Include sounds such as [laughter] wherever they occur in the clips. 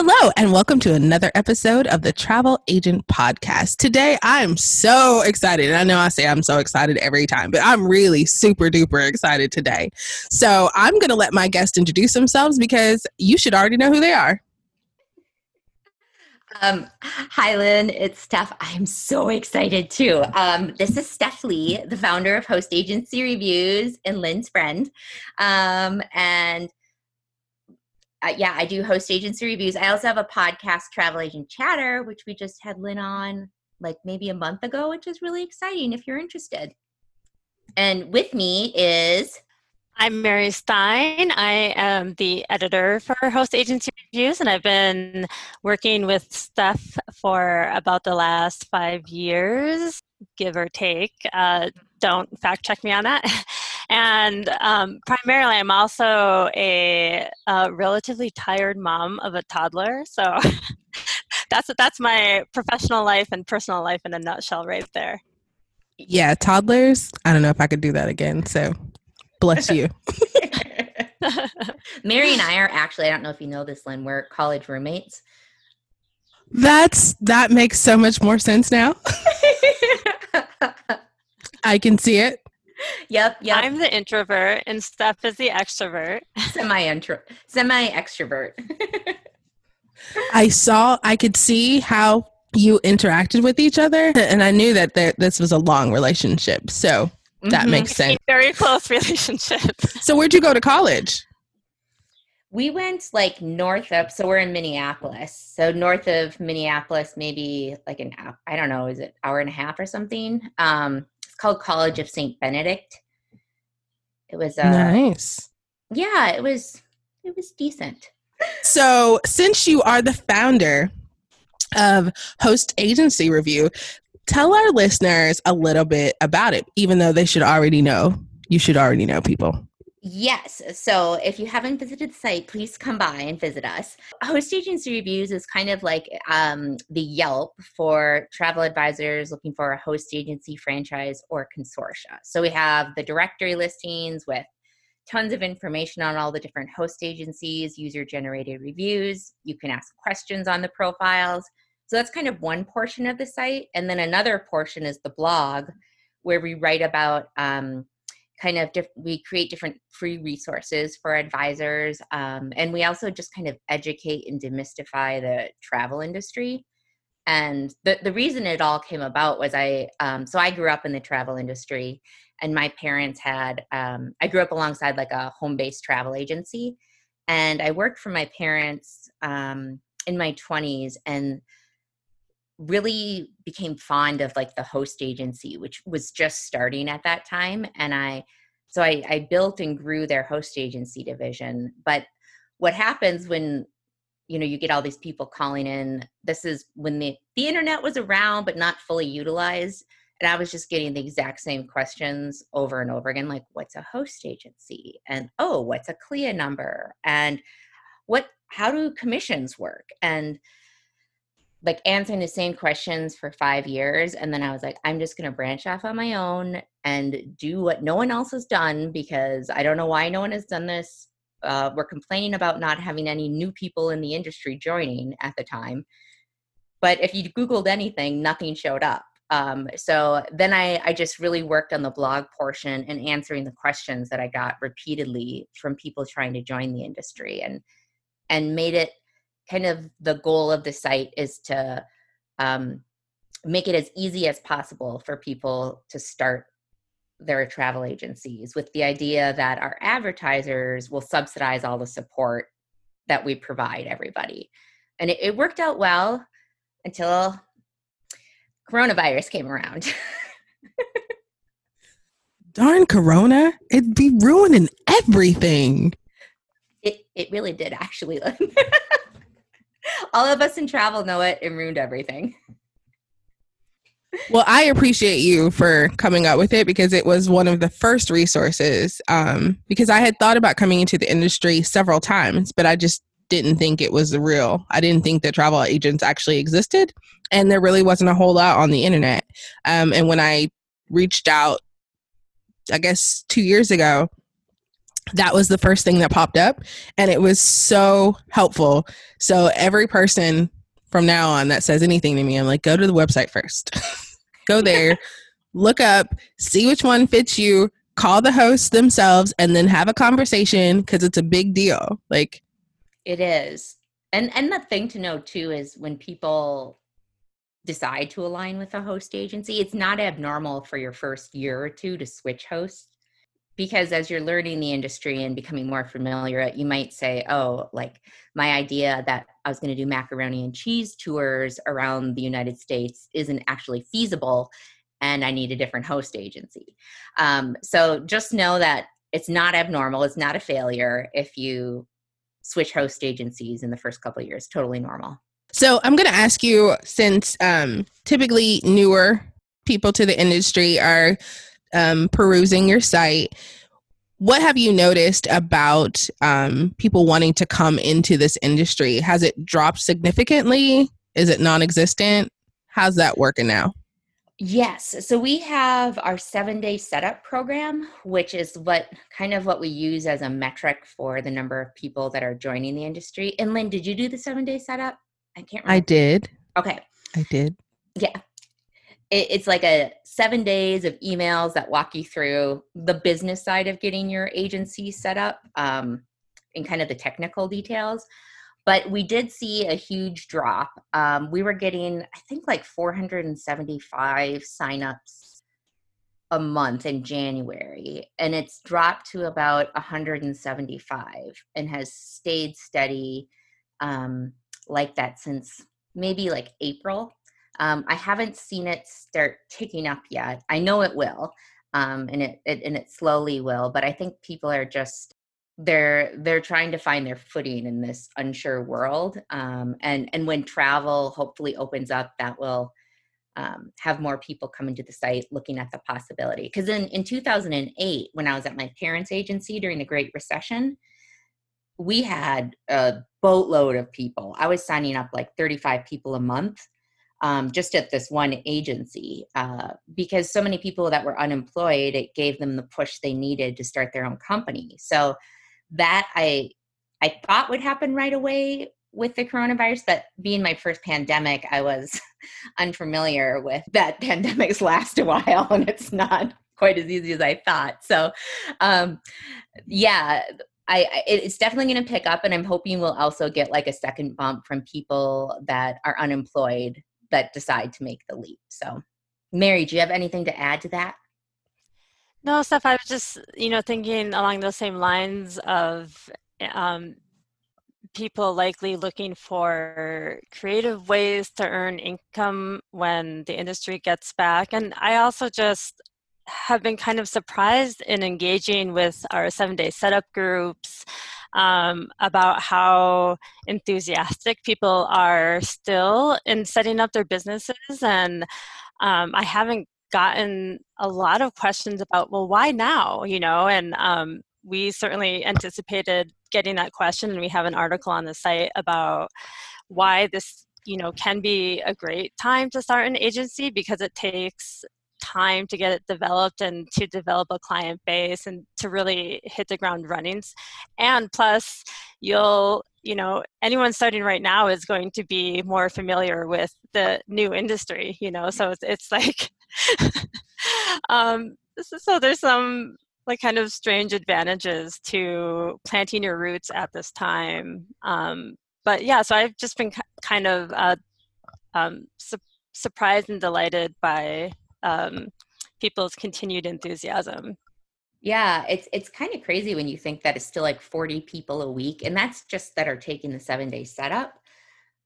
Hello, and welcome to another episode of the Travel Agent Podcast. Today, I'm so excited. I know I say I'm so excited every time, but I'm really super duper excited today. So, I'm going to let my guests introduce themselves because you should already know who they are. Um, hi, Lynn. It's Steph. I'm so excited too. Um, this is Steph Lee, the founder of Host Agency Reviews and Lynn's friend. Um, and uh, yeah, I do host agency reviews. I also have a podcast, Travel Agent Chatter, which we just had Lynn on like maybe a month ago, which is really exciting if you're interested. And with me is. I'm Mary Stein. I am the editor for Host Agency Reviews, and I've been working with Steph for about the last five years, give or take. Uh, don't fact check me on that. [laughs] And um, primarily, I'm also a, a, relatively tired mom of a toddler. So [laughs] that's that's my professional life and personal life in a nutshell, right there. Yeah, toddlers. I don't know if I could do that again. So bless you. [laughs] [laughs] Mary and I are actually. I don't know if you know this, Lynn. We're college roommates. That's that makes so much more sense now. I can see it. Yep, yep. I'm the introvert and Steph is the extrovert. Semi intro semi extrovert. I saw I could see how you interacted with each other and I knew that there, this was a long relationship. So that mm-hmm. makes sense. Very close relationship. So where'd you go to college? We went like north of, so we're in Minneapolis. So north of Minneapolis, maybe like an, I don't know, is it hour and a half or something? Um, called College of Saint Benedict. It was uh, nice. Yeah, it was. It was decent. So, since you are the founder of Host Agency Review, tell our listeners a little bit about it. Even though they should already know, you should already know people. Yes. So if you haven't visited the site, please come by and visit us. Host Agency Reviews is kind of like um, the Yelp for travel advisors looking for a host agency, franchise, or consortia. So we have the directory listings with tons of information on all the different host agencies, user generated reviews. You can ask questions on the profiles. So that's kind of one portion of the site. And then another portion is the blog where we write about um, kind of diff- we create different free resources for advisors um, and we also just kind of educate and demystify the travel industry. And the, the reason it all came about was i um, so i grew up in the travel industry and my parents had um, i grew up alongside like a home-based travel agency and i worked for my parents um, in my 20s and really became fond of like the host agency which was just starting at that time and i so I, I built and grew their host agency division but what happens when you know you get all these people calling in this is when the the internet was around but not fully utilized and i was just getting the exact same questions over and over again like what's a host agency? and oh what's a CLIA number? and what how do commissions work? and like answering the same questions for five years. And then I was like, I'm just going to branch off on my own and do what no one else has done because I don't know why no one has done this. Uh, we're complaining about not having any new people in the industry joining at the time. But if you Googled anything, nothing showed up. Um, so then I, I just really worked on the blog portion and answering the questions that I got repeatedly from people trying to join the industry and and made it kind of the goal of the site is to um, make it as easy as possible for people to start their travel agencies with the idea that our advertisers will subsidize all the support that we provide everybody. And it, it worked out well until coronavirus came around. [laughs] Darn Corona, it'd be ruining everything. It it really did actually. [laughs] all of us in travel know it. It ruined everything. Well, I appreciate you for coming up with it because it was one of the first resources. Um, because I had thought about coming into the industry several times, but I just didn't think it was real. I didn't think that travel agents actually existed, and there really wasn't a whole lot on the internet. Um, and when I reached out, I guess two years ago, that was the first thing that popped up, and it was so helpful. So every person from now on that says anything to me, I'm like, go to the website first. [laughs] go there, [laughs] look up, see which one fits you, call the hosts themselves, and then have a conversation because it's a big deal. Like it is. And and the thing to know too is when people decide to align with a host agency, it's not abnormal for your first year or two to switch hosts because as you're learning the industry and becoming more familiar you might say oh like my idea that i was going to do macaroni and cheese tours around the united states isn't actually feasible and i need a different host agency. Um, so just know that it's not abnormal it's not a failure if you switch host agencies in the first couple of years totally normal. So i'm going to ask you since um, typically newer people to the industry are um, perusing your site, what have you noticed about um, people wanting to come into this industry? Has it dropped significantly? Is it non existent? How's that working now? Yes. So we have our seven day setup program, which is what kind of what we use as a metric for the number of people that are joining the industry. And Lynn, did you do the seven day setup? I can't remember. I did. Okay. I did. Yeah it, it's like a seven days of emails that walk you through the business side of getting your agency set up um, and kind of the technical details. But we did see a huge drop. Um, we were getting i think like 475 signups a month in january and it's dropped to about 175 and has stayed steady um, like that since maybe like april um, I haven't seen it start ticking up yet. I know it will, um, and it, it and it slowly will. But I think people are just they're they're trying to find their footing in this unsure world. Um, and and when travel hopefully opens up, that will um, have more people coming to the site looking at the possibility. Because in in 2008, when I was at my parents' agency during the Great Recession, we had a boatload of people. I was signing up like 35 people a month um, just at this one agency uh, because so many people that were unemployed it gave them the push they needed to start their own company. So that i i thought would happen right away with the coronavirus but being my first pandemic i was [laughs] unfamiliar with that [laughs] pandemics last a [laughs] while and it's not quite as easy as i thought. So um yeah I, it's definitely going to pick up and i'm hoping we'll also get like a second bump from people that are unemployed that decide to make the leap. So, Mary, do you have anything to add to that? No, Steph, I was just, you know, thinking along those same lines of um, people likely looking for creative ways to earn income when the industry gets back. And I also just have been kind of surprised in engaging with our seven day setup groups um, about how enthusiastic people are still in setting up their businesses. And um, I haven't gotten a lot of questions about, well, why now? You know, and um, we certainly anticipated getting that question, and we have an article on the site about why this you know can be a great time to start an agency because it takes time to get it developed and to develop a client base and to really hit the ground running. And plus you'll you know anyone starting right now is going to be more familiar with the new industry you know so it's, it's like [laughs] um so there's some like kind of strange advantages to planting your roots at this time. Um but yeah so i've just been kind of uh, um, su- surprised and delighted by um, people's continued enthusiasm. Yeah, it's it's kind of crazy when you think that it's still like 40 people a week, and that's just that are taking the seven day setup.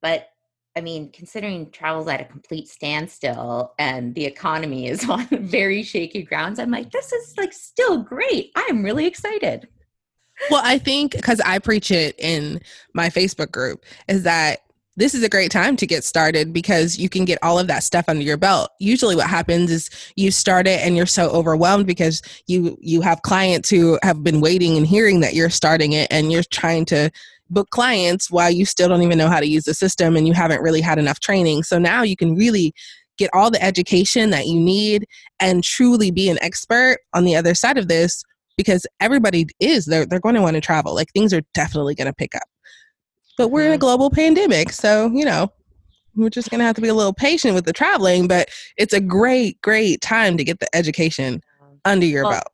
But I mean, considering travel's at a complete standstill and the economy is [laughs] on very shaky grounds, I'm like, this is like still great. I'm really excited. Well, I think because I preach it in my Facebook group, is that this is a great time to get started because you can get all of that stuff under your belt. Usually what happens is you start it and you're so overwhelmed because you you have clients who have been waiting and hearing that you're starting it and you're trying to book clients while you still don't even know how to use the system and you haven't really had enough training. So now you can really get all the education that you need and truly be an expert on the other side of this because everybody is they're they're going to want to travel. Like things are definitely going to pick up. But we're in a mm-hmm. global pandemic, so you know, we're just going to have to be a little patient with the traveling, but it's a great great time to get the education under your well, belt.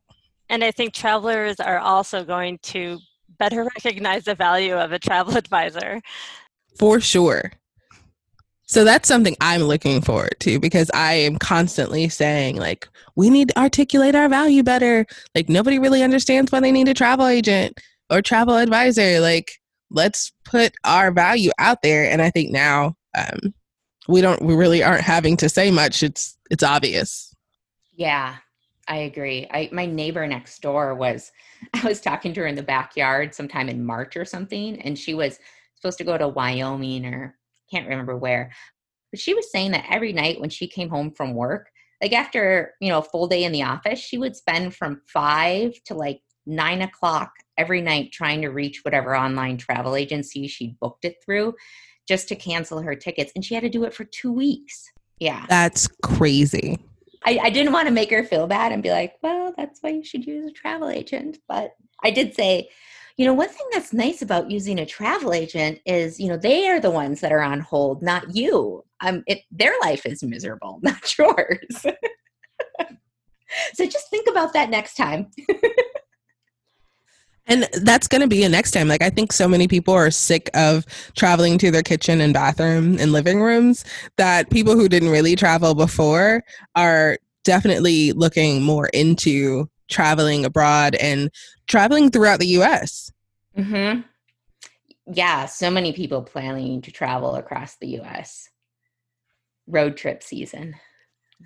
And I think travelers are also going to better [laughs] recognize the value of a travel advisor. For sure. So that's something I'm looking forward to because I am constantly saying, like, we need to articulate our value better. Like, nobody really understands why they need a travel agent or travel advisor. Like, let's put our value out there. And I think now um, we don't, we really aren't having to say much. It's, it's obvious. Yeah, I agree. I, my neighbor next door was, [laughs] I was talking to her in the backyard sometime in March or something, and she was supposed to go to Wyoming or can't remember where. But she was saying that every night when she came home from work, like after, you know, a full day in the office, she would spend from five to like nine o'clock every night trying to reach whatever online travel agency she booked it through just to cancel her tickets. And she had to do it for two weeks. Yeah. That's crazy. I, I didn't want to make her feel bad and be like, well, that's why you should use a travel agent. But I did say, you know one thing that's nice about using a travel agent is you know they are the ones that are on hold not you um it, their life is miserable [laughs] not yours [laughs] so just think about that next time [laughs] And that's going to be a next time. Like, I think so many people are sick of traveling to their kitchen and bathroom and living rooms that people who didn't really travel before are definitely looking more into traveling abroad and traveling throughout the US. Mhm. Yeah, so many people planning to travel across the US. Road trip season.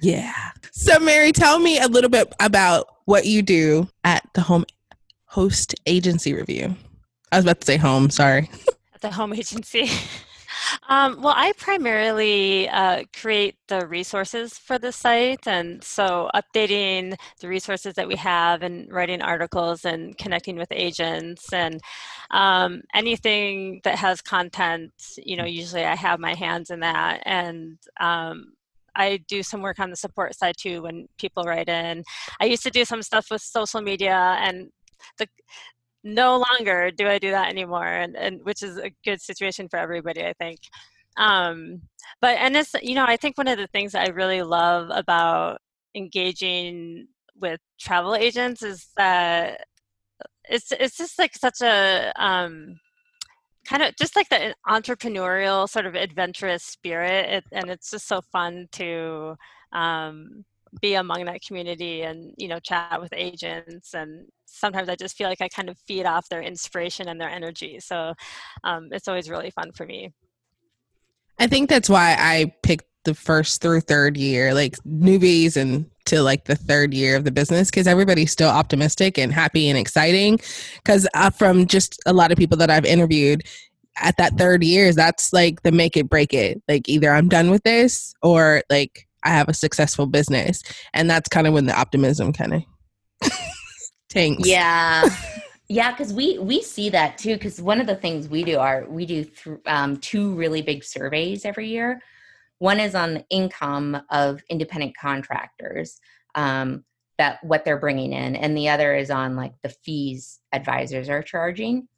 Yeah. So Mary, tell me a little bit about what you do at the Home Host Agency Review. I was about to say home, sorry. The home agency. [laughs] Um, well, I primarily uh, create the resources for the site, and so updating the resources that we have, and writing articles, and connecting with agents, and um, anything that has content. You know, usually I have my hands in that, and um, I do some work on the support side too when people write in. I used to do some stuff with social media and the no longer do I do that anymore, and, and which is a good situation for everybody, I think. Um, but and this, you know I think one of the things that I really love about engaging with travel agents is that it's it's just like such a um, kind of just like the entrepreneurial sort of adventurous spirit, it, and it's just so fun to um, be among that community and you know chat with agents and sometimes i just feel like i kind of feed off their inspiration and their energy so um, it's always really fun for me. I think that's why i picked the first through third year like newbies and to like the third year of the business because everybody's still optimistic and happy and exciting because uh, from just a lot of people that i've interviewed at that third years that's like the make it break it. Like either i'm done with this or like I have a successful business. And that's kind of when the optimism kind of [laughs] tanks. Yeah. [laughs] yeah, because we we see that too. Because one of the things we do are we do th- um, two really big surveys every year. One is on the income of independent contractors, um, that what they're bringing in, and the other is on like the fees advisors are charging.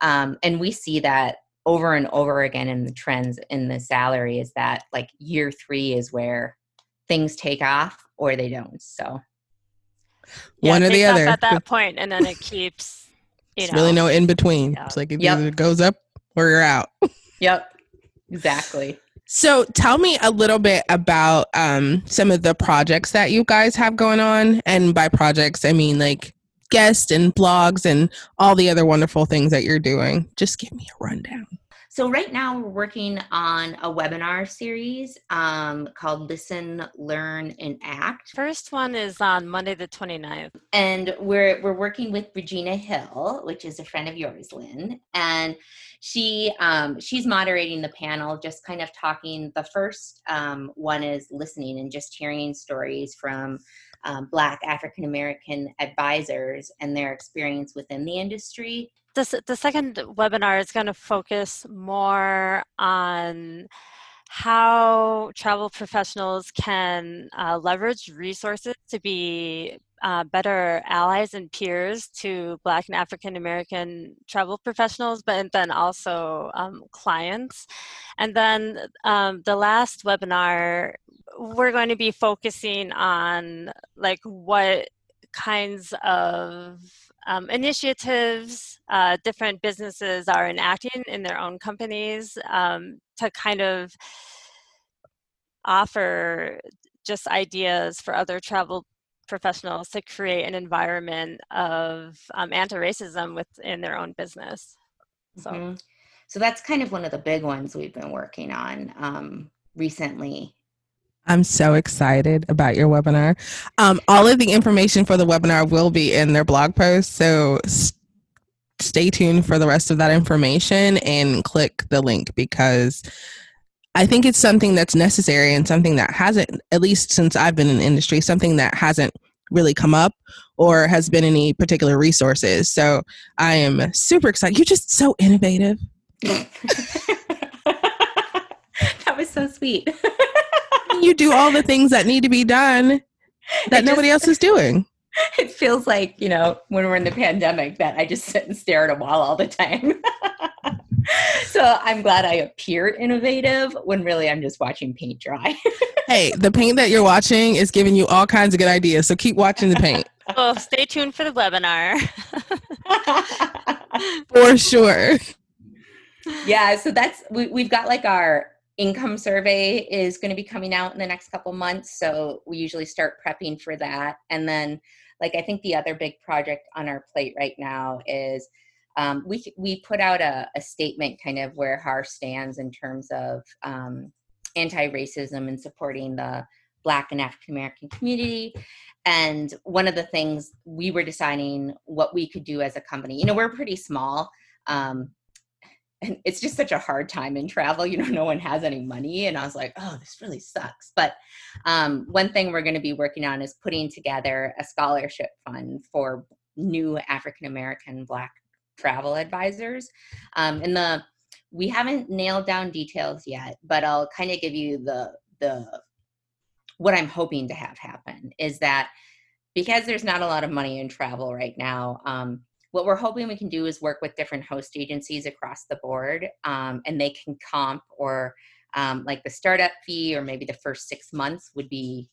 Um, and we see that over and over again in the trends in the salary is that like year three is where things take off or they don't. So yeah, one or the other at that point, and then it keeps. You know, really no in between. Yeah. It's like it yep. either goes up or you're out. [laughs] yep, exactly. So tell me a little bit about um, some of the projects that you guys have going on, and by projects I mean like guests and blogs and all the other wonderful things that you're doing. Just give me a rundown. So right now we're working on a webinar series um, called Listen, Learn, and Act. First one is on Monday the 29th. And we're we're working with Regina Hill, which is a friend of yours, Lynn. And she um, she's moderating the panel, just kind of talking. The first um, one is listening and just hearing stories from um, Black African American advisors and their experience within the industry the, the second webinar is going to focus more on how travel professionals can uh, leverage resources to be uh, better allies and peers to Black and African American travel professionals, but then also um, clients. And then um, the last webinar, we're going to be focusing on like what kinds of um, initiatives uh, different businesses are enacting in their own companies um, to kind of offer just ideas for other travel professionals to create an environment of um, anti-racism within their own business so mm-hmm. so that's kind of one of the big ones we've been working on um, recently I'm so excited about your webinar. Um, all of the information for the webinar will be in their blog post. So st- stay tuned for the rest of that information and click the link because I think it's something that's necessary and something that hasn't, at least since I've been in the industry, something that hasn't really come up or has been any particular resources. So I am super excited. You're just so innovative. [laughs] that was so sweet. [laughs] you do all the things that need to be done that nobody else is doing. [laughs] It feels like, you know, when we're in the pandemic that I just sit and stare at a wall all the time. [laughs] so I'm glad I appear innovative when really I'm just watching paint dry. [laughs] hey, the paint that you're watching is giving you all kinds of good ideas. So keep watching the paint. Well, stay tuned for the webinar. for sure. Yeah, so that's we, we've got like our income survey is going to be coming out in the next couple months so we usually start prepping for that. And then like i think the other big project on our plate right now is um, we we put out a, a, statement kind of where HAR stands in terms of um, anti-racism and supporting the black and african american community. And one of the things we were deciding what we could do as a company you know we're pretty small um, and it's just such a hard time in travel you know no one has any money and i was like oh this really sucks. But um, one thing we're going to be working on is putting together a scholarship fund for new african american black travel advisors um, and the we haven't nailed down details yet but i'll kind of give you the the what i'm hoping to have happen is that because there's not a lot of money in travel right now um, what we're hoping we can do is work with different host agencies across the board um, and they can comp or um, like the startup fee or maybe the first six months would be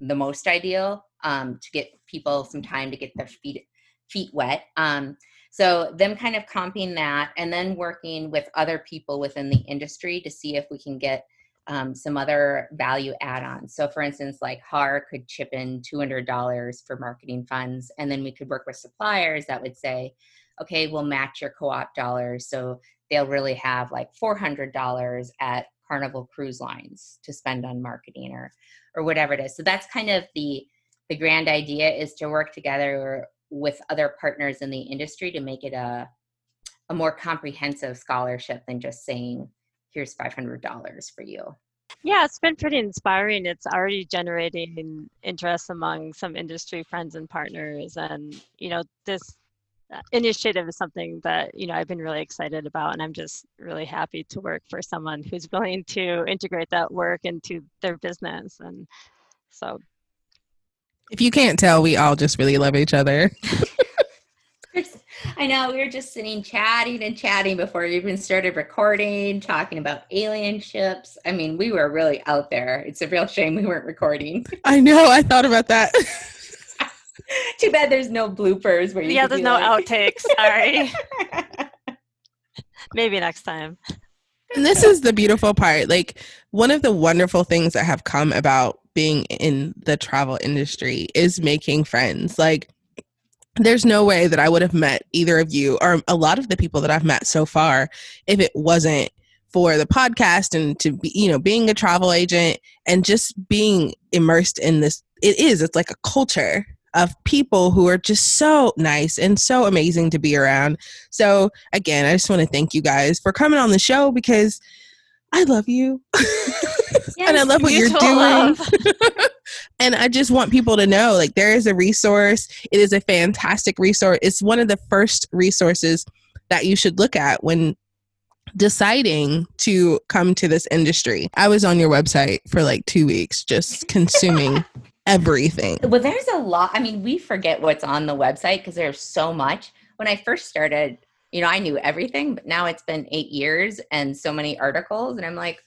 the most ideal um, to get people some time to get their feet feet wet. Um, so them kind of comping that and then working with other people within the industry to see if we can get um, some other value add-ons. So, for instance, like HAR could chip in $200 for marketing funds, and then we could work with suppliers that would say, okay, we'll match your co-op dollars. So they'll really have like $400 at Carnival Cruise Lines to spend on marketing or, or whatever it is. So that's kind of the the grand idea is to work together with other partners in the industry to make it a a more comprehensive scholarship than just saying here's $500 for you. Yeah, it's been pretty inspiring. It's already generating interest among some industry friends and partners. And, you know, this uh, initiative is something that, you know, I've been really excited about. And I'm just really happy to work for someone who's willing to integrate that work into their business. And so. If you can't tell, we all just really love each other. [laughs] I know we were just sitting chatting and chatting before we even started recording, talking about alien ships. I mean, we were really out there. It's a real shame we weren't recording. I know. I thought about that. [laughs] Too bad there's no bloopers where you Yeah, there's no like... outtakes. Sorry. [laughs] [laughs] Maybe next time. And this is the beautiful part. Like one of the wonderful things that have come about being in the travel industry is making friends. Like there's no way that I would have met either of you or a lot of the people that I've met so far if it wasn't for the podcast and to be, you know, being a travel agent and just being immersed in this. It is, it's like a culture of people who are just so nice and so amazing to be around. So, again, I just want to thank you guys for coming on the show because I love you. Yes, [laughs] and I love what you're doing. [laughs] and I just want people to know like there is a resource. It is a fantastic resource. It's one of the first resources that you should look at when deciding to come to this industry. I was on your website for like 2 weeks just [laughs] consuming everything. Well, there's a lot. I mean, we forget what's on the website because there's so much. When I first started, you know, I knew everything, but now it's been 8 years and so many articles and I'm like,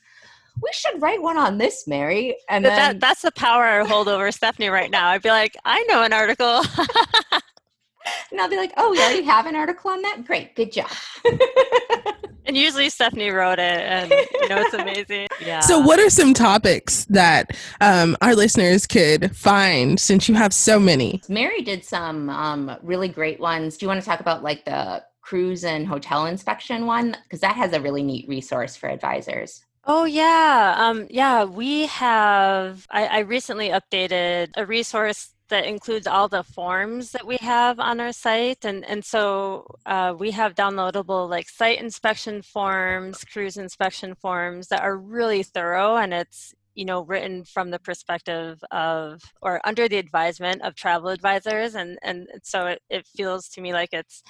we should write one on this, Mary. And then, that, that's the power I hold over [laughs] Stephanie right now. I'd be like, I know an article. [laughs] and I'll be like, oh, we already have an article on that? Great, good job. [laughs] and usually Stephanie wrote it, and you know, it's amazing. Yeah. So, what are some topics that um, our listeners could find since you have so many? Mary did some um, really great ones. Do you want to talk about like the cruise and hotel inspection one? Because that has a really neat resource for advisors. Oh yeah, um, yeah. We have. I, I recently updated a resource that includes all the forms that we have on our site, and and so uh, we have downloadable like site inspection forms, cruise inspection forms that are really thorough, and it's you know written from the perspective of or under the advisement of travel advisors, and and so it, it feels to me like it's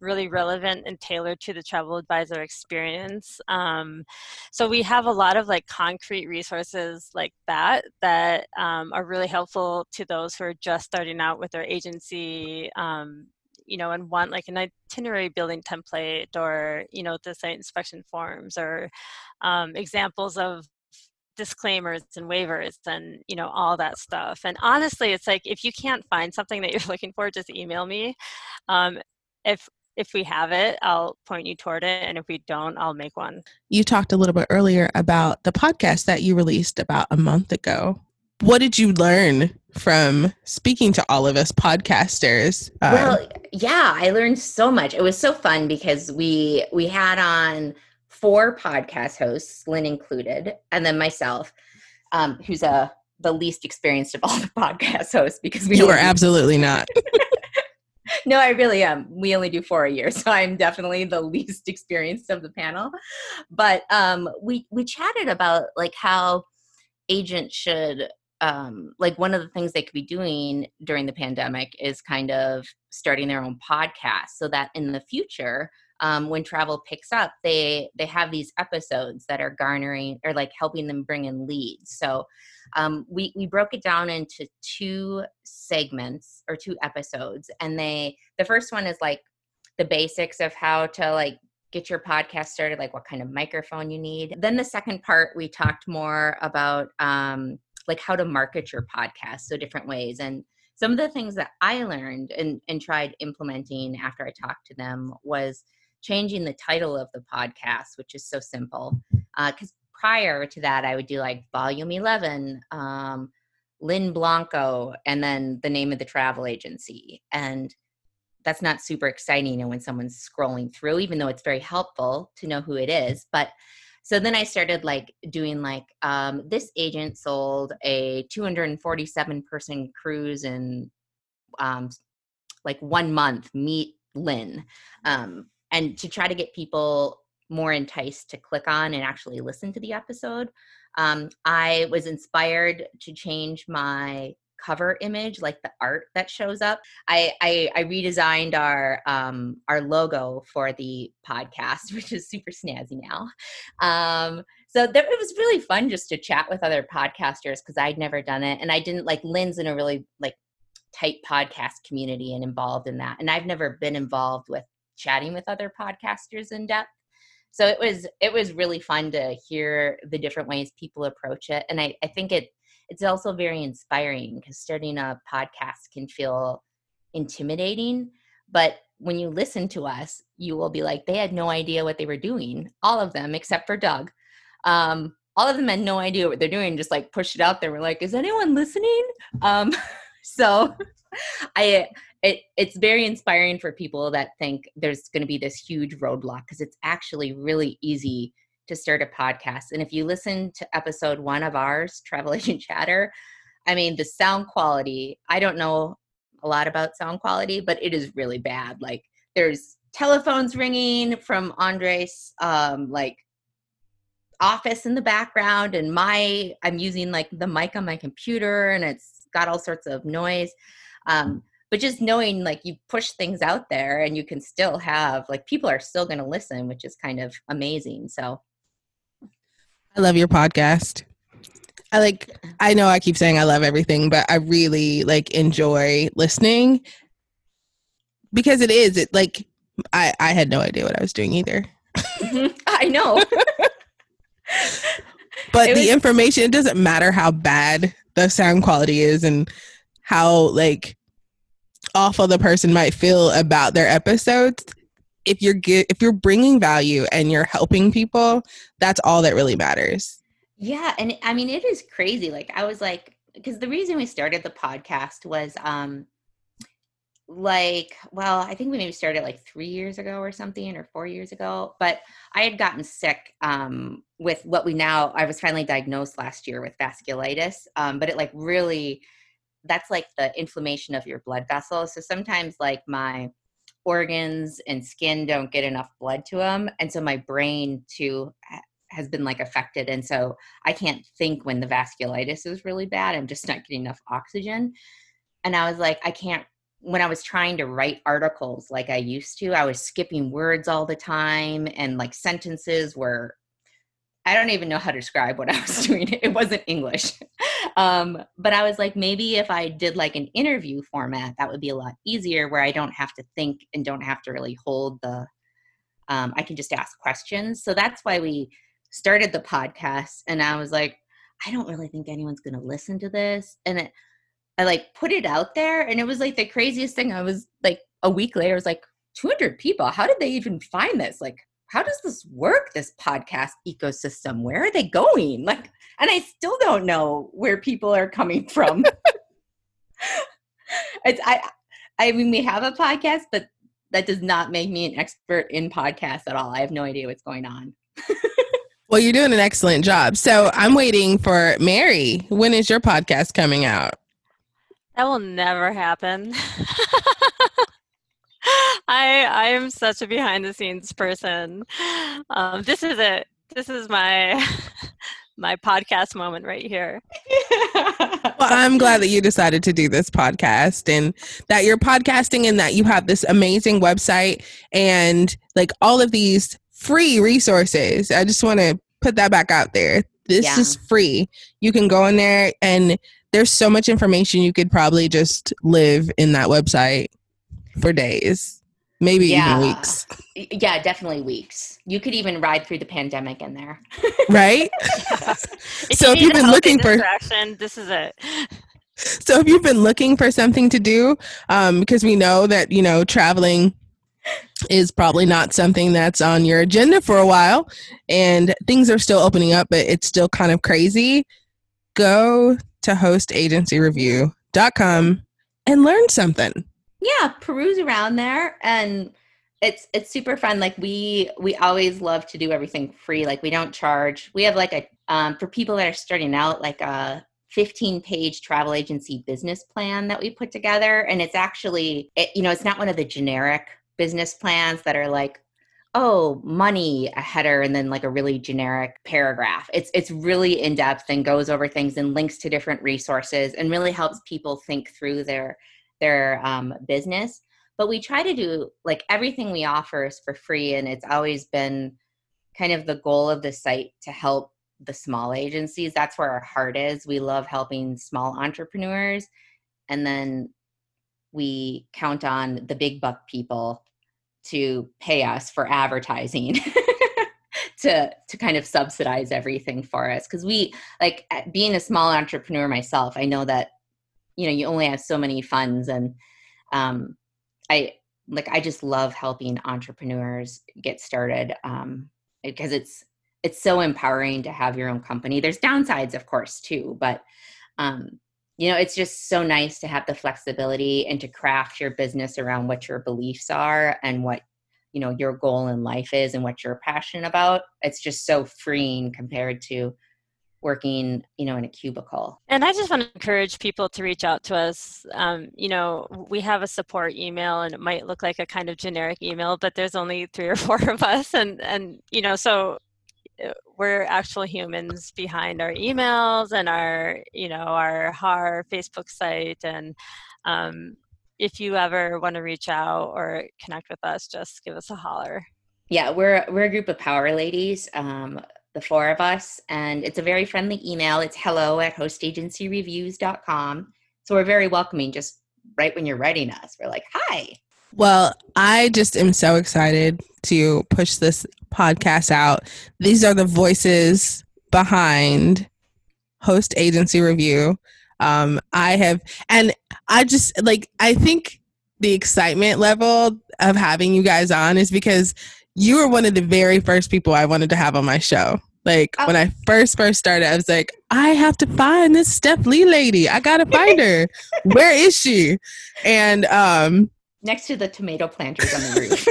really relevant and tailored to the travel advisor experience. Um, so we have a lot of like concrete resources like that that um, are really helpful to those who are just starting out with their agency. Um, you know, and want like an itinerary building template or, you know, the site inspection forms or um, examples of disclaimers and waivers and you know all that stuff and honestly it's like if you can't find something that you're [laughs] looking for just email me um, if if we have it, I'll point you toward it. And if we don't, I'll make one. You talked a little bit earlier about the podcast that you released about a month ago. What did you learn from speaking to all of us podcasters? Um, well, yeah, I learned so much. It was so fun because we we had on four podcast hosts, Lynn included, and then myself, um, who's a the least experienced of all the [laughs] podcast hosts because we you are absolutely not. [laughs] no, I really am. We only do four a year, [laughs] so I'm definitely the least experienced of the panel. But um, we we chatted about like how agents should um, like one of the things they could be doing during the pandemic is kind of starting their own podcast so that in the future um, when travel picks up they they have these episodes that are garnering or like helping them bring in leads. So um, we we broke it down into two segments or two episodes and they the first one is like the basics of how to like get your podcast started like what kind of microphone you need. Then the second part we talked more about um, like how to market your podcast so different ways. And some of the things that i learned and, and tried implementing after i talked to them was changing the title of the podcast which is so simple because uh, prior to that, I would do like volume 11, um, Lynn Blanco, and then the name of the travel agency. And that's not super exciting. And when someone's scrolling through, even though it's very helpful to know who it is. But so then I started like doing like um, this agent sold a 247 person cruise in um, like one month. Meet Lynn, um, and to try to get people more enticed to click on and actually listen to the episode. Um, I was inspired to change my cover image, like the art that shows up. I I, I redesigned our um, our logo for the podcast, [laughs] which is super snazzy now. Um, so it was really fun just to chat with other podcasters because I'd never done it, and I didn't like Lynn's in a really like tight podcast community and involved in that, and I've never been involved with chatting with other podcasters in depth. So it was it was really fun to hear the different ways people approach it. And i, I think it it's also very inspiring because starting a podcast can feel intimidating. But when you listen to us you will be like they had no idea what they were doing all of them except for doug. Um, all of them had no idea what they're doing just like pushed it out there we're like is anyone listening? Um, [laughs] so [laughs] i it it's very inspiring for people that think there's going to be this huge roadblock because it's actually really easy to start a podcast. And if you listen to episode one of ours, Travel Agent Chatter, I mean, the sound quality, I don't know a lot about sound quality, but it is really bad. Like, there's telephones ringing from Andres, um, like, office in the background, and my, I'm using like the mic on my computer, and it's got all sorts of noise. Um, but just knowing like you push things out there and you can still have like people are still going to listen which is kind of amazing so I love your podcast. I like I know I keep saying I love everything, but I really like enjoy listening because it is it like I I had no idea what I was doing either. [laughs] I know. [laughs] but the information it doesn't matter how bad the sound quality is and how like awful the person might feel about their episodes if you're get, if you're bringing value and you're helping people, that's all that really matters. Yeah, and I mean it is crazy. Like I was like because the reason we started the podcast was um like well i think we maybe started like three years ago or something or four years ago but i had gotten sick um, with what we now i was finally diagnosed last year with vasculitis um, but it like really that's like the inflammation of your blood vessels. So sometimes like my organs and skin don't get enough blood to them and so my brain too has been like affected and so i can't think when the vasculitis is really bad i'm just not getting enough oxygen. And i was like i can't when i was trying to write articles like i used to i was skipping words all the time and like sentences were I don't even know how to describe what I was [laughs] doing. It wasn't English. [laughs] Um, but I was like, maybe if I did like an interview format, that would be a lot easier where I don't have to think and don't have to really hold the, um, I can just ask questions. So that's why we started the podcast. And I was like, I don't really think anyone's going to listen to this. And it, I like put it out there and it was like the craziest thing. I was like, a week later, I was like, 200 people. How did they even find this? Like, how does this work this podcast ecosystem? Where are they going? Like and i still don't know where people are coming from. [laughs] It's i i mean we have a podcast but that does not make me an expert in podcasts at all. I have no idea what's going on. Well you're doing an excellent job. So i'm waiting for mary. When is your podcast coming out that will never happen [laughs] I I am such a behind the scenes person. Um, this is it. This is my [laughs] my podcast moment right here. well, I'm glad that you decided to do this podcast and that you're podcasting and that you have this amazing website and like all of these free resources. I just want to put that back out there. This yeah. is free. You can go in there and there's so much information you could probably just live in that website for days, maybe yeah. even weeks. Yeah, definitely weeks. You could even ride through the pandemic in there. [laughs] right? if so you if you've been looking for this is it. So if you've been looking for something to do, um, because we know that, you know, traveling is probably not something that's on your agenda for a while and things are still opening up, but it's still kind of crazy, go to hostagencyreview.com and learn something. Yeah peruse around there and it's it's super fun. Like we we always love to do everything free. Like we don't charge. We have like a um, for people that are starting out like a 15 page travel agency business plan that we put together and it's actually it, you know it's not one of the generic business plans that are like oh money a header and then like a really generic paragraph. It's it's really in depth and goes over things and links to different resources and really helps people think through their their um, business. But we try to do like everything we offer is for free and it's always been kind of the goal of the site to help the small agencies. That's where our heart is. We love helping small entrepreneurs and then we count on the big buck people to pay us for advertising [laughs] to to kind of subsidize everything for us. Because we like being a small entrepreneur myself i know that you know you only have so many funds and um i like i just love helping entrepreneurs get started um because it's it's so empowering to have your own company. There's downsides of course too but um you know, it's just so nice to have the flexibility and to craft your business around what your beliefs are and what you know your goal in life is and what you're passionate about. It's just so freeing compared to working you know in a cubicle. And i just want to encourage people to reach out to us. Um, you know we have a support email and it might look like a kind of generic email but there's only three or [laughs] four of us and and you know so we're actual humans behind our emails and our you know our our facebook site and um, if you ever want to reach out or connect with us just give us a holler yeah we're we're a group of power ladies um, the four of us, and it's a very friendly email. It's hello at hostagencyreviews.com. So we're very welcoming just right when you're writing us. We're like, hi. Well, I just am so excited to push this podcast out. These are the voices behind Host Agency Review. Um, I have, and I just like, I think the excitement level of having you guys on is because you were one of the very first people I wanted to have on my show. Like oh. when I first first started, I was like, I have to find this Steph Lee lady. I gotta find her. [laughs] Where is she? And um next to the tomato planters on the [laughs] roof.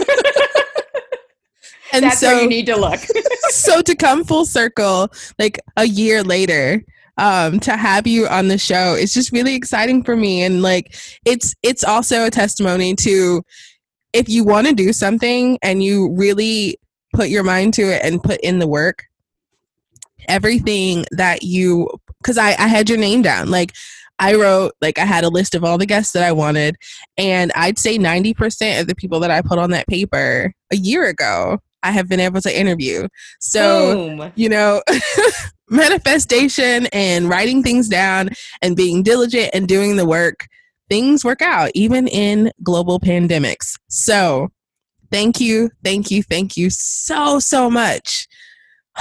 and That's so, where you need to look. [laughs] so to come full circle, like a year later, um, to have you on the show, it's just really exciting for me. And like it's it's also a testimony to if you want to do something and you really put your mind to it and put in the work, everything that you, because I, I had your name down. Like, I wrote, like, I had a list of all the guests that I wanted, and I'd say 90% of the people that I put on that paper a year ago, I have been able to interview. So, Boom. you know, [laughs] manifestation and writing things down and being diligent and doing the work things work out, even in global pandemics. So, thank you, thank you, thank you so, so much. [sighs]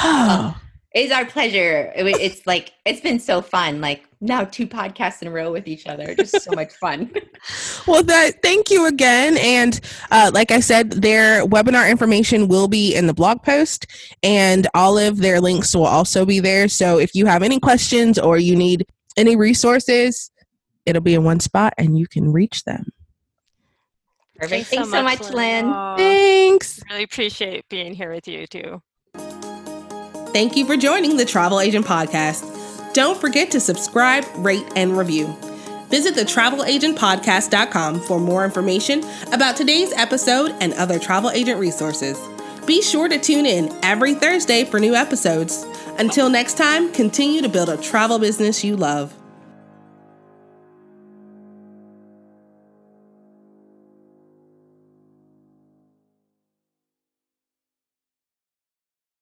Oh. It's our pleasure. it's like, it's been so fun. Like, now two podcasts in a row with each other just so much fun [laughs] well that thank you again and uh, like i said their webinar information will be in the blog post and all of their links will also be there so if you have any questions or you need any resources it'll be in one spot and you can reach them. Perfect. Thanks, Thanks so, much, Lynn. Lynn. Thanks. Really appreciate being here with you too. Thank you for joining the Travel Agent Podcast. Don't forget to subscribe, rate, and review. Visit the travelagentpodcast.com for more information about today's episode and other travel agent resources. Be sure to tune in every Thursday for new episodes. Until next time, continue to build a travel business you love.